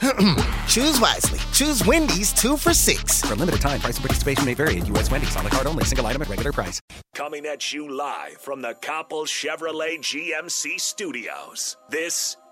Choose wisely. Choose Wendy's two for six. For a limited time, price and participation may vary at U.S. Wendy's on the card only, single item at regular price. Coming at you live from the Copple Chevrolet GMC studios. This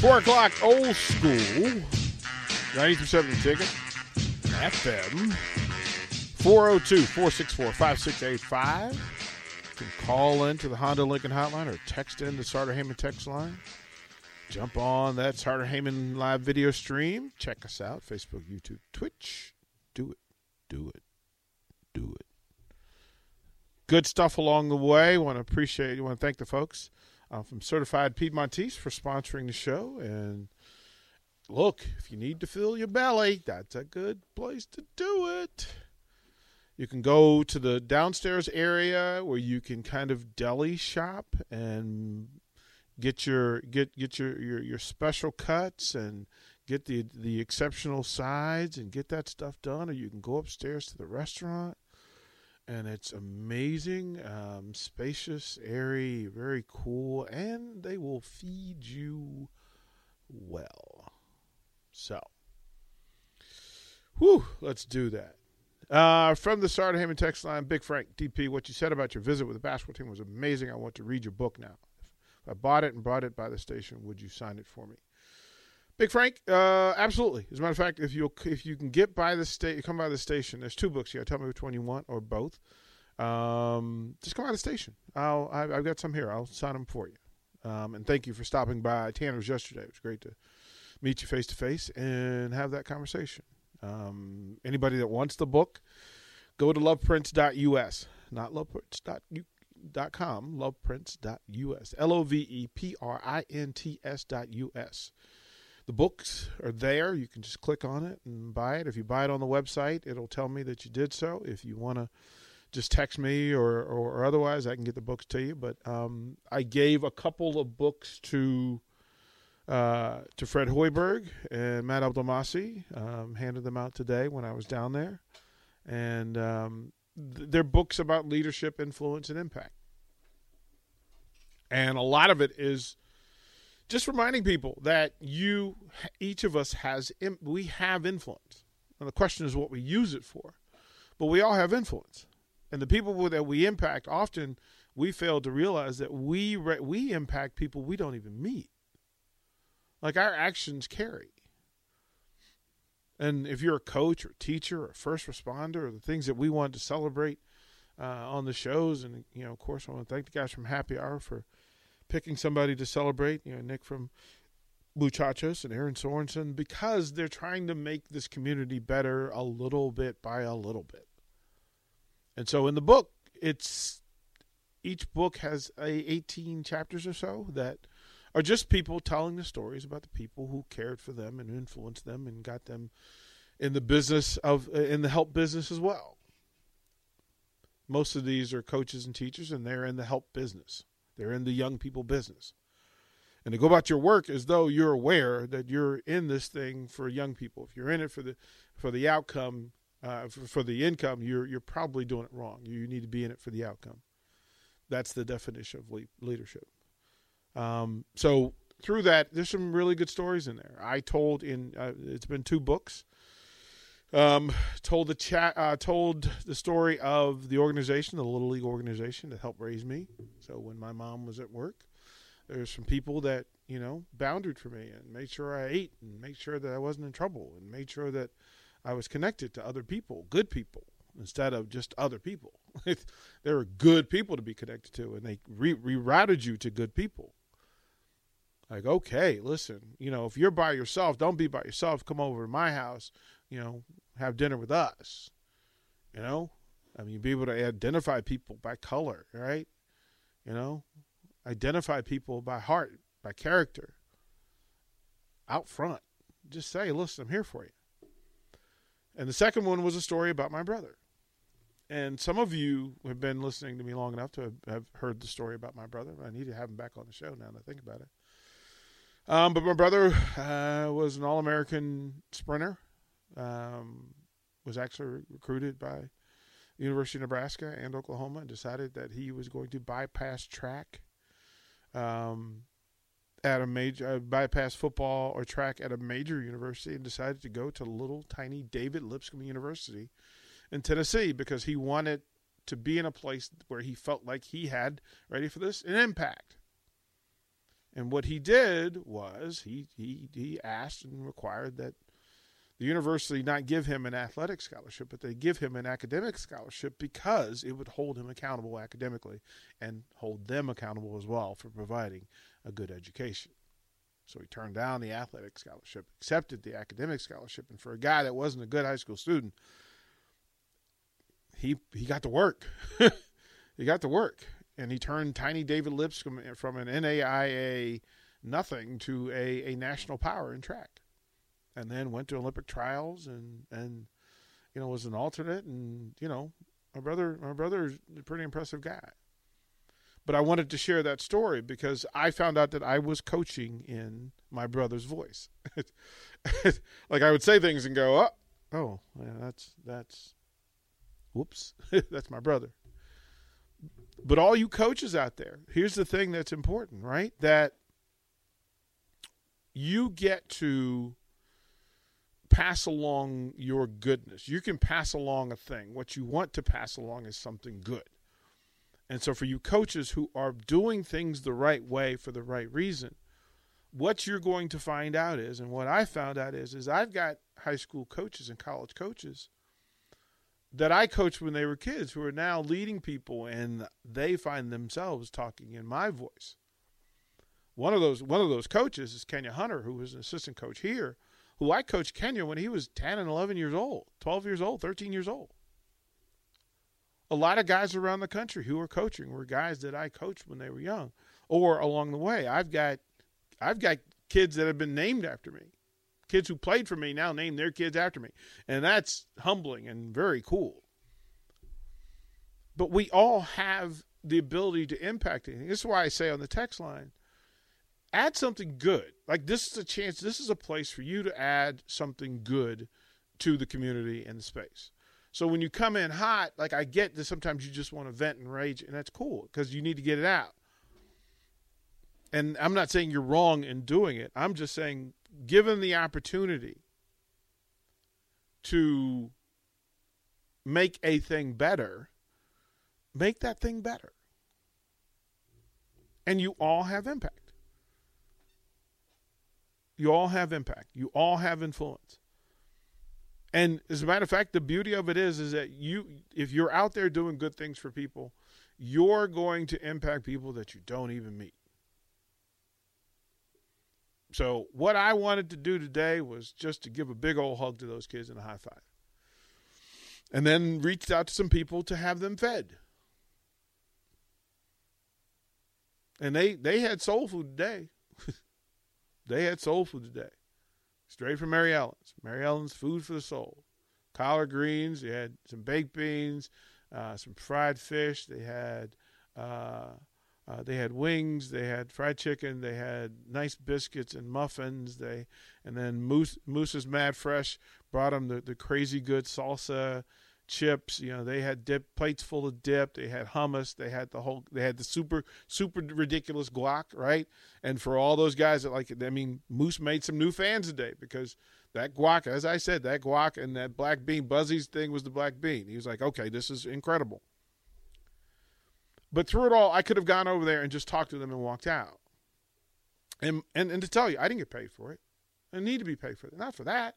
Four o'clock old school. 937 the ticket. FM. 402 464 5685. You can call in to the Honda Lincoln hotline or text in the Sartor Hamann text line. Jump on that Sartor Hamann live video stream. Check us out Facebook, YouTube, Twitch. Do it. Do it. Do it. Good stuff along the way. Want to appreciate, you want to thank the folks uh, from Certified Piedmontese for sponsoring the show. And look, if you need to fill your belly, that's a good place to do it. You can go to the downstairs area where you can kind of deli shop and get your get get your your, your special cuts and get the the exceptional sides and get that stuff done or you can go upstairs to the restaurant and it's amazing um, spacious airy very cool and they will feed you well so whew let's do that uh, from the Sartor Hamann text line, Big Frank, DP, what you said about your visit with the basketball team was amazing. I want to read your book now. If I bought it and brought it by the station, would you sign it for me? Big Frank, uh, absolutely. As a matter of fact, if you if you can get by the state, come by the station. There's two books. You tell me which one you want, or both. Um, just come by the station. I'll I, have got some here. I'll sign them for you. Um, and thank you for stopping by Tanner's yesterday. It was great to meet you face to face and have that conversation. Um, anybody that wants the book, go to loveprints.us, not loveprints.com, loveprints.us, L O V E P R I N T S.us. The books are there. You can just click on it and buy it. If you buy it on the website, it'll tell me that you did so. If you want to just text me or, or, or, otherwise, I can get the books to you. But um, I gave a couple of books to uh, to Fred Hoiberg and Matt Abdelmassih. Um, handed them out today when I was down there. And um, th- they're books about leadership, influence, and impact. And a lot of it is just reminding people that you, each of us has, we have influence. And the question is what we use it for. But we all have influence. And the people that we impact, often we fail to realize that we, we impact people we don't even meet. Like our actions carry. And if you're a coach or teacher or first responder or the things that we want to celebrate uh, on the shows, and you know, of course, I want to thank the guys from Happy Hour for picking somebody to celebrate. You know, Nick from Muchachos and Aaron Sorensen because they're trying to make this community better a little bit by a little bit. And so in the book, it's each book has a 18 chapters or so that are just people telling the stories about the people who cared for them and influenced them and got them in the business of uh, in the help business as well. Most of these are coaches and teachers, and they're in the help business. They're in the young people business. And to go about your work as though you're aware that you're in this thing for young people. If you're in it for the for the outcome, uh, for, for the income, you're you're probably doing it wrong. You need to be in it for the outcome. That's the definition of leadership. Um, so through that, there's some really good stories in there. I told in uh, it's been two books. Um, told the chat, uh, told the story of the organization, the Little League organization that helped raise me. So when my mom was at work, There's some people that you know bounded for me and made sure I ate and made sure that I wasn't in trouble and made sure that I was connected to other people, good people, instead of just other people. there were good people to be connected to, and they re- rerouted you to good people. Like, okay, listen, you know, if you're by yourself, don't be by yourself. Come over to my house, you know, have dinner with us. You know, I mean, be able to identify people by color, right? You know, identify people by heart, by character, out front. Just say, listen, I'm here for you. And the second one was a story about my brother. And some of you have been listening to me long enough to have heard the story about my brother. I need to have him back on the show now that I think about it. Um, but my brother uh, was an All American sprinter. Um, was actually recruited by University of Nebraska and Oklahoma, and decided that he was going to bypass track um, at a major uh, bypass football or track at a major university, and decided to go to little tiny David Lipscomb University in Tennessee because he wanted to be in a place where he felt like he had ready for this an impact. And what he did was he he he asked and required that the university not give him an athletic scholarship, but they give him an academic scholarship because it would hold him accountable academically and hold them accountable as well for providing a good education. So he turned down the athletic scholarship, accepted the academic scholarship, and for a guy that wasn't a good high school student, he he got to work. he got to work, and he turned tiny David Lipscomb from an NAIA nothing to a, a national power in track and then went to Olympic trials and and you know was an alternate and you know my brother my brother's a pretty impressive guy. But I wanted to share that story because I found out that I was coaching in my brother's voice. like I would say things and go, "Oh, oh, yeah, that's that's whoops, that's my brother." But all you coaches out there, here's the thing that's important, right? That you get to pass along your goodness. You can pass along a thing. What you want to pass along is something good. And so, for you coaches who are doing things the right way for the right reason, what you're going to find out is, and what I found out is, is I've got high school coaches and college coaches that I coached when they were kids who are now leading people, and they find themselves talking in my voice. One of those one of those coaches is Kenya Hunter, who was an assistant coach here who I coached Kenya when he was 10 and 11 years old, 12 years old, 13 years old. A lot of guys around the country who are coaching were guys that I coached when they were young or along the way. I've got I've got kids that have been named after me. Kids who played for me now name their kids after me. And that's humbling and very cool. But we all have the ability to impact anything. This is why I say on the text line, add something good. Like this is a chance. This is a place for you to add something good to the community and the space. So when you come in hot, like I get that sometimes you just want to vent and rage, and that's cool because you need to get it out. And I'm not saying you're wrong in doing it. I'm just saying, given the opportunity to make a thing better, make that thing better. And you all have impact. You all have impact. You all have influence. And as a matter of fact, the beauty of it is, is that you, if you're out there doing good things for people, you're going to impact people that you don't even meet. So what I wanted to do today was just to give a big old hug to those kids and a high five. And then reached out to some people to have them fed. And they they had soul food today. They had soul food today, straight from Mary Ellen's. Mary Ellen's food for the soul. Collard greens. They had some baked beans, uh, some fried fish. They had uh, uh, they had wings. They had fried chicken. They had nice biscuits and muffins. They and then Moose Moose's Mad Fresh brought them the, the crazy good salsa chips. You know, they had dip plates full of dip. They had hummus. They had the whole. They had the super super ridiculous guac, right? And for all those guys that like, it, I mean, Moose made some new fans today because that guac, as I said, that guac and that black bean. Buzzy's thing was the black bean. He was like, okay, this is incredible. But through it all, I could have gone over there and just talked to them and walked out. And, and and to tell you, I didn't get paid for it. I need to be paid for it. Not for that.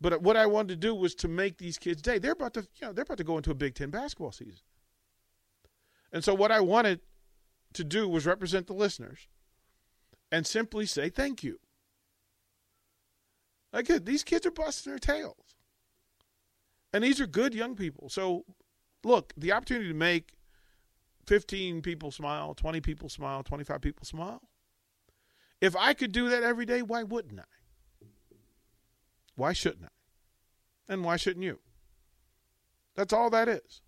But what I wanted to do was to make these kids' day. They're about to, you know, they're about to go into a Big Ten basketball season. And so what I wanted to do was represent the listeners and simply say thank you. Like these kids are busting their tails. And these are good young people. So look, the opportunity to make 15 people smile, 20 people smile, 25 people smile. If I could do that every day, why wouldn't I? Why shouldn't I? And why shouldn't you? That's all that is.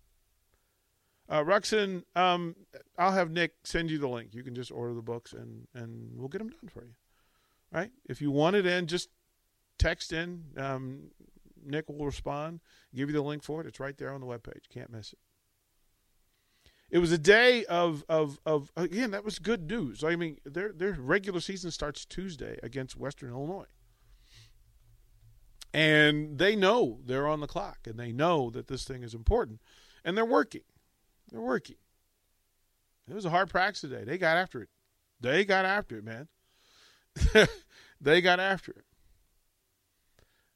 Uh, Ruxin, um, I'll have Nick send you the link. You can just order the books and, and we'll get them done for you. Right? If you want it in, just text in. Um, Nick will respond, give you the link for it. It's right there on the webpage. Can't miss it. It was a day of, of, of again, that was good news. I mean, their, their regular season starts Tuesday against Western Illinois. And they know they're on the clock and they know that this thing is important and they're working. They're working. It was a hard practice today. They got after it. They got after it, man. they got after it.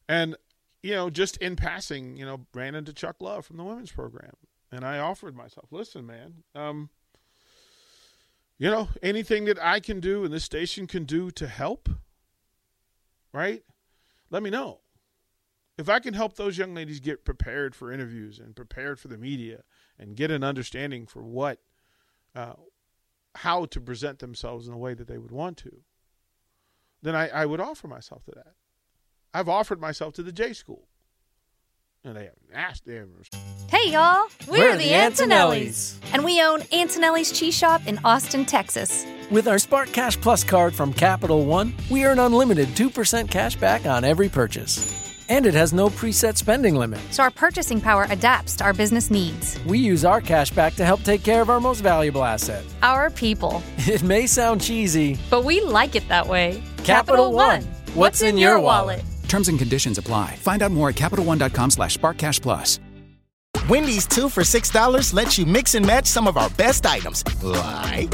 And, you know, just in passing, you know, ran into Chuck Love from the women's program. And I offered myself, listen, man, um, you know, anything that I can do and this station can do to help, right? Let me know. If I can help those young ladies get prepared for interviews and prepared for the media and get an understanding for what, uh, how to present themselves in a way that they would want to, then I, I would offer myself to that. I've offered myself to the J School. And they haven't asked them. Hey, y'all. We're, We're the Antonellis. And we own Antonelli's Cheese Shop in Austin, Texas. With our Spark Cash Plus card from Capital One, we earn unlimited 2% cash back on every purchase. And it has no preset spending limit. So our purchasing power adapts to our business needs. We use our cash back to help take care of our most valuable asset our people. It may sound cheesy, but we like it that way. Capital, Capital One. What's, What's in, in, your wallet? wallet? Terms and conditions apply. Find out more at CapitalOne.com slash SparkCashPlus. Wendy's 2 for $6 lets you mix and match some of our best items. Like...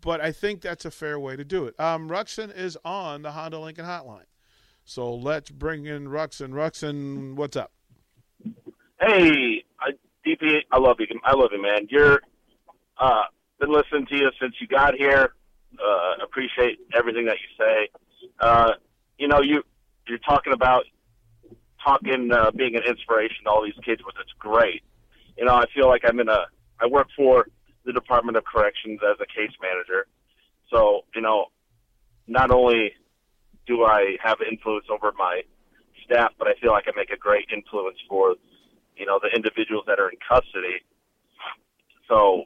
But I think that's a fair way to do it. Um, Ruxin is on the Honda Lincoln Hotline, so let's bring in Ruxin. Ruxin, what's up? Hey, I, DP, I love you. I love you, man. You're uh, been listening to you since you got here uh, appreciate everything that you say. Uh, you know, you you're talking about talking, uh, being an inspiration to all these kids, which is great. You know, I feel like I'm in a. I work for the Department of Corrections as a case manager, so you know, not only do I have influence over my staff, but I feel like I make a great influence for, you know, the individuals that are in custody. So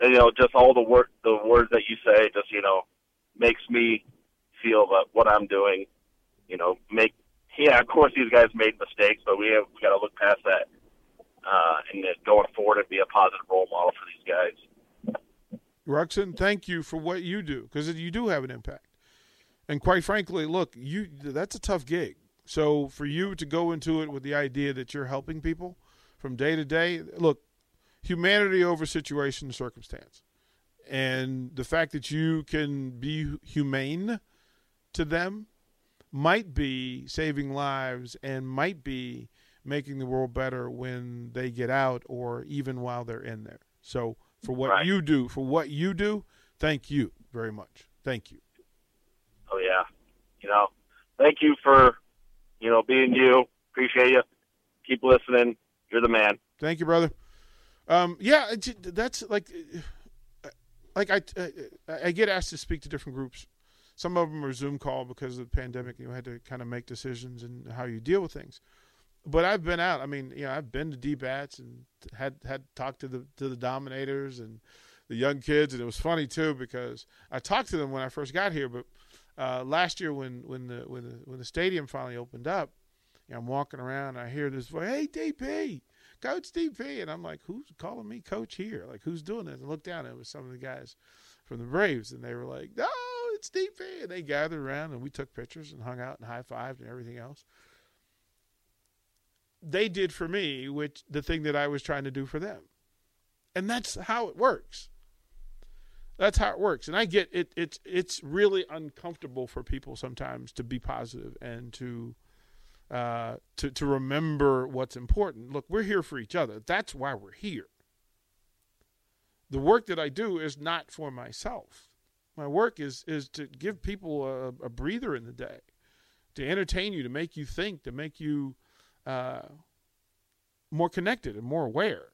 you know, just all the work, the words that you say, just you know, makes me feel that what I'm doing, you know, make. Yeah, of course, these guys made mistakes, but we have got to look past that uh, and going forward and be a positive role model for these guys. Ruxin, thank you for what you do because you do have an impact. And quite frankly, look, you that's a tough gig. So for you to go into it with the idea that you're helping people from day to day, look, humanity over situation and circumstance. And the fact that you can be humane to them might be saving lives and might be making the world better when they get out or even while they're in there. So for what right. you do, for what you do, thank you very much. Thank you. Oh yeah. You know, thank you for, you know, being you. Appreciate you. Keep listening. You're the man. Thank you, brother. Um, yeah, that's like, like I, I get asked to speak to different groups. Some of them are Zoom call because of the pandemic. You had to kind of make decisions and how you deal with things. But I've been out. I mean, you know, I've been to D bats and had had talked to the to the dominators and the young kids, and it was funny too because I talked to them when I first got here. But uh, last year, when when the when the when the stadium finally opened up, you know, I'm walking around, and I hear this voice, "Hey, DP, Coach DP," and I'm like, "Who's calling me Coach here? Like, who's doing this?" And I looked down, and it was some of the guys from the Braves, and they were like, "No, it's DP," and they gathered around, and we took pictures and hung out and high fived and everything else. They did for me, which the thing that I was trying to do for them, and that's how it works. That's how it works. And I get it it's it's really uncomfortable for people sometimes to be positive and to uh, to to remember what's important. Look, we're here for each other. That's why we're here. The work that I do is not for myself. My work is is to give people a, a breather in the day, to entertain you, to make you think, to make you uh, more connected and more aware.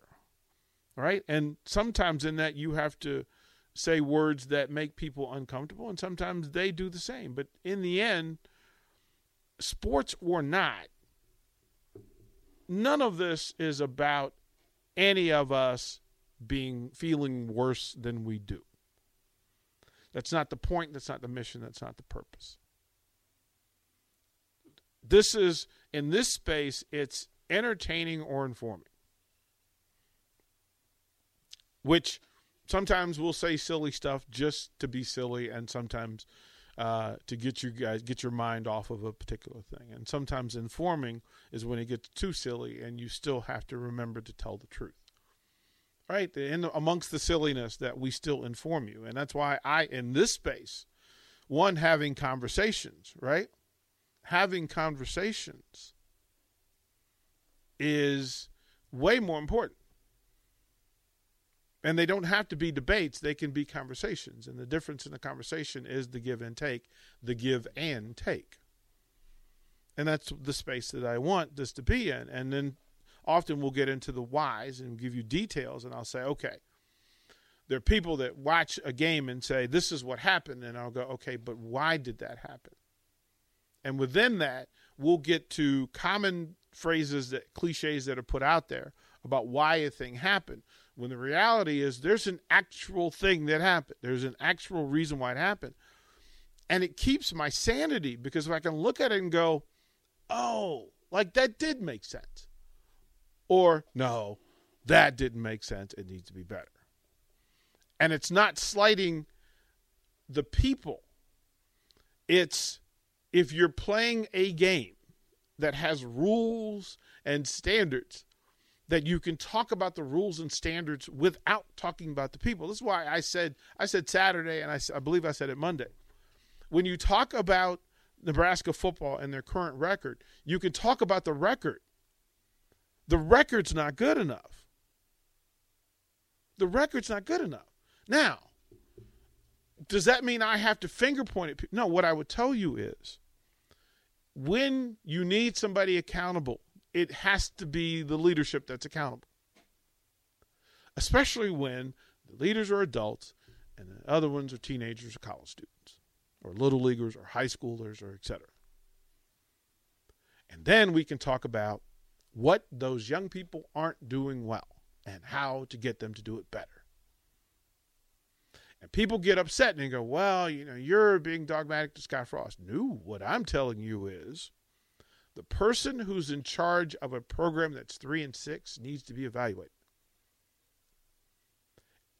Right? And sometimes in that you have to say words that make people uncomfortable, and sometimes they do the same. But in the end, sports or not, none of this is about any of us being feeling worse than we do. That's not the point, that's not the mission, that's not the purpose. This is in this space it's entertaining or informing. Which sometimes we'll say silly stuff just to be silly, and sometimes uh, to get you guys get your mind off of a particular thing. And sometimes informing is when it gets too silly, and you still have to remember to tell the truth. Right in amongst the silliness that we still inform you, and that's why I in this space, one having conversations, right, having conversations is way more important and they don't have to be debates, they can be conversations. And the difference in the conversation is the give and take, the give and take. And that's the space that I want this to be in. And then often we'll get into the whys and give you details, and I'll say, okay, there are people that watch a game and say, this is what happened. And I'll go, okay, but why did that happen? And within that, we'll get to common phrases that cliches that are put out there about why a thing happened when the reality is there's an actual thing that happened. There's an actual reason why it happened. And it keeps my sanity because if I can look at it and go, oh, like that did make sense. Or no, that didn't make sense. It needs to be better. And it's not slighting the people. It's if you're playing a game that has rules and standards, that you can talk about the rules and standards without talking about the people. This is why I said I said Saturday, and I, I believe I said it Monday. When you talk about Nebraska football and their current record, you can talk about the record. The record's not good enough. The record's not good enough. Now, does that mean I have to finger point at people? No, what I would tell you is when you need somebody accountable it has to be the leadership that's accountable. Especially when the leaders are adults and the other ones are teenagers or college students or little leaguers or high schoolers or etc. And then we can talk about what those young people aren't doing well and how to get them to do it better. And people get upset and they go, well, you know, you're being dogmatic to Scott Frost. No, what I'm telling you is the person who's in charge of a program that's three and six needs to be evaluated.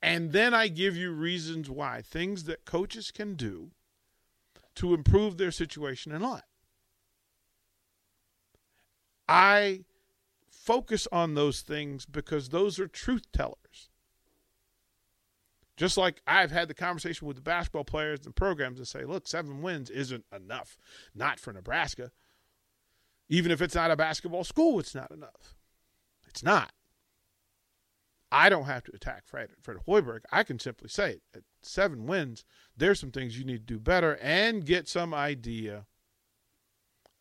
And then I give you reasons why, things that coaches can do to improve their situation in life. I focus on those things because those are truth tellers. Just like I've had the conversation with the basketball players and programs that say, look, seven wins isn't enough, not for Nebraska. Even if it's not a basketball school, it's not enough. It's not. I don't have to attack Fred, Fred Hoiberg. I can simply say at seven wins, there's some things you need to do better and get some idea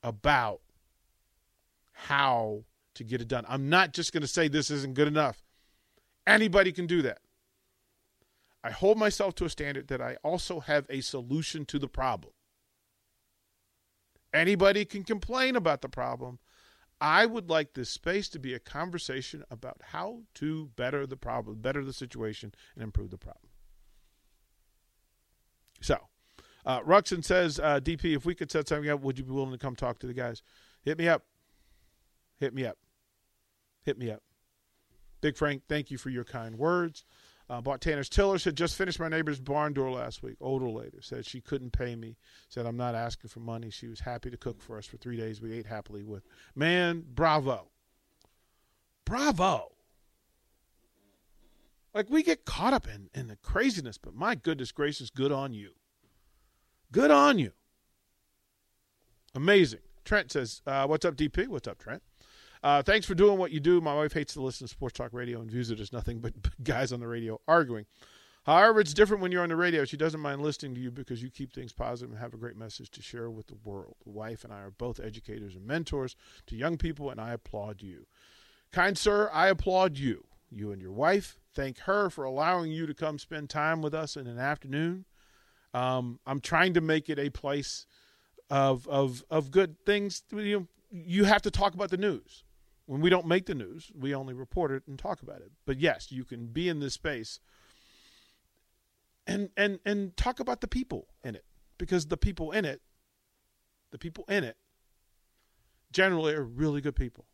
about how to get it done. I'm not just going to say this isn't good enough. Anybody can do that. I hold myself to a standard that I also have a solution to the problem. Anybody can complain about the problem. I would like this space to be a conversation about how to better the problem, better the situation, and improve the problem. So, uh, Ruxin says, uh, DP, if we could set something up, would you be willing to come talk to the guys? Hit me up. Hit me up. Hit me up. Big Frank, thank you for your kind words. Uh, bought Tanner's Tiller. Said just finished my neighbor's barn door last week. Older lady said she couldn't pay me. Said I'm not asking for money. She was happy to cook for us for three days. We ate happily with. Man, bravo, bravo. Like we get caught up in in the craziness, but my goodness gracious, good on you. Good on you. Amazing. Trent says, uh, "What's up, DP? What's up, Trent?" Uh, thanks for doing what you do. My wife hates to listen to sports talk radio and views it as nothing but guys on the radio arguing. However, it's different when you're on the radio. She doesn't mind listening to you because you keep things positive and have a great message to share with the world. The wife and I are both educators and mentors to young people, and I applaud you. Kind sir, I applaud you. You and your wife. Thank her for allowing you to come spend time with us in an afternoon. Um, I'm trying to make it a place of of of good things. You you have to talk about the news when we don't make the news, we only report it and talk about it. But yes, you can be in this space and and and talk about the people in it because the people in it, the people in it, generally are really good people.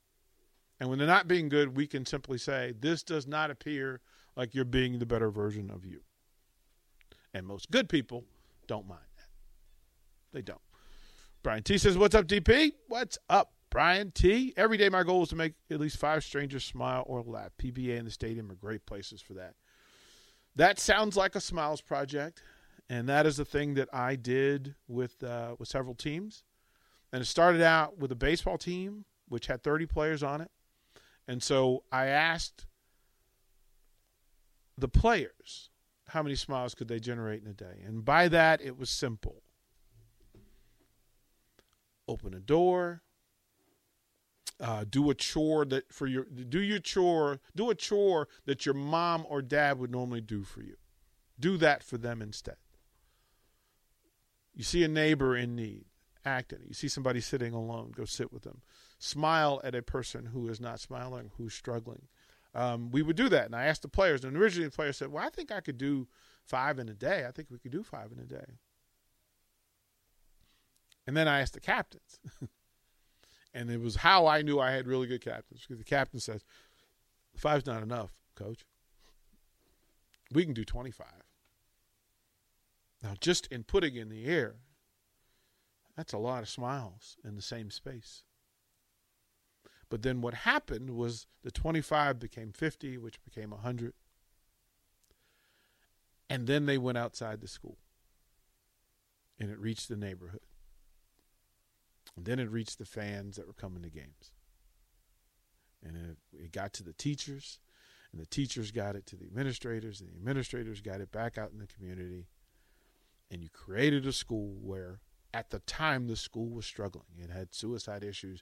And when they're not being good, we can simply say, "This does not appear like you're being the better version of you." And most good people don't mind that. They don't. Brian T says, "What's up, DP? What's up?" Brian T. Every day, my goal is to make at least five strangers smile or laugh. PBA and the stadium are great places for that. That sounds like a Smiles project, and that is the thing that I did with uh, with several teams. And it started out with a baseball team, which had 30 players on it. And so I asked the players how many smiles could they generate in a day. And by that, it was simple open a door, uh, do a chore that for your do your chore do a chore that your mom or dad would normally do for you. Do that for them instead. You see a neighbor in need act in it you see somebody sitting alone go sit with them. Smile at a person who is not smiling who's struggling. Um, we would do that and i asked the players and originally the players said well i think i could do five in a day. I think we could do five in a day. And then i asked the captains And it was how I knew I had really good captains because the captain says, five's not enough, coach. We can do 25. Now, just in putting in the air, that's a lot of smiles in the same space. But then what happened was the 25 became 50, which became 100. And then they went outside the school and it reached the neighborhood. And then it reached the fans that were coming to games. And it, it got to the teachers, and the teachers got it to the administrators, and the administrators got it back out in the community. And you created a school where, at the time, the school was struggling. It had suicide issues,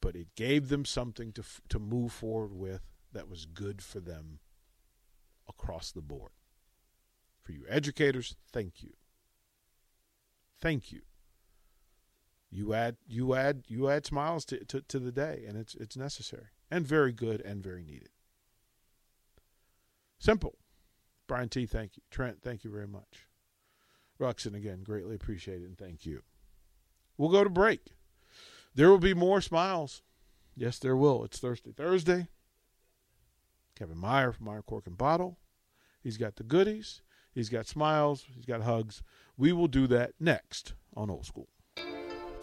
but it gave them something to, to move forward with that was good for them across the board. For you educators, thank you. Thank you you add you add you add smiles to, to, to the day and it's it's necessary and very good and very needed. Simple. Brian t thank you. Trent thank you very much. Ruxin again greatly appreciated and thank you. We'll go to break. There will be more smiles. Yes there will. It's thursday thursday. Kevin Meier from Meier cork and bottle. He's got the goodies. He's got smiles. He's got hugs. We will do that next on old school